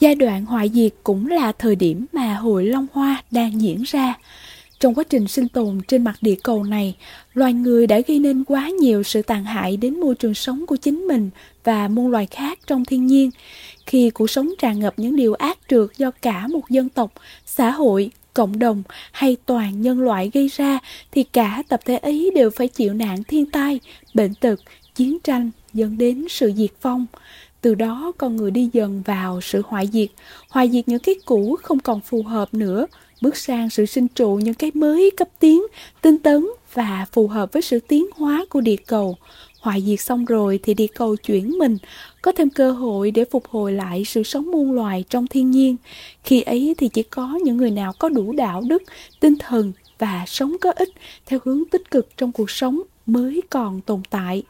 Giai đoạn hoại diệt cũng là thời điểm mà hội Long Hoa đang diễn ra. Trong quá trình sinh tồn trên mặt địa cầu này, loài người đã gây nên quá nhiều sự tàn hại đến môi trường sống của chính mình và muôn loài khác trong thiên nhiên. Khi cuộc sống tràn ngập những điều ác trượt do cả một dân tộc, xã hội, cộng đồng hay toàn nhân loại gây ra thì cả tập thể ấy đều phải chịu nạn thiên tai, bệnh tật, chiến tranh dẫn đến sự diệt vong. Từ đó con người đi dần vào sự hoại diệt, hoại diệt những cái cũ không còn phù hợp nữa, bước sang sự sinh trụ những cái mới cấp tiến, tinh tấn và phù hợp với sự tiến hóa của địa cầu. Hoại diệt xong rồi thì địa cầu chuyển mình, có thêm cơ hội để phục hồi lại sự sống muôn loài trong thiên nhiên. Khi ấy thì chỉ có những người nào có đủ đạo đức, tinh thần và sống có ích theo hướng tích cực trong cuộc sống mới còn tồn tại.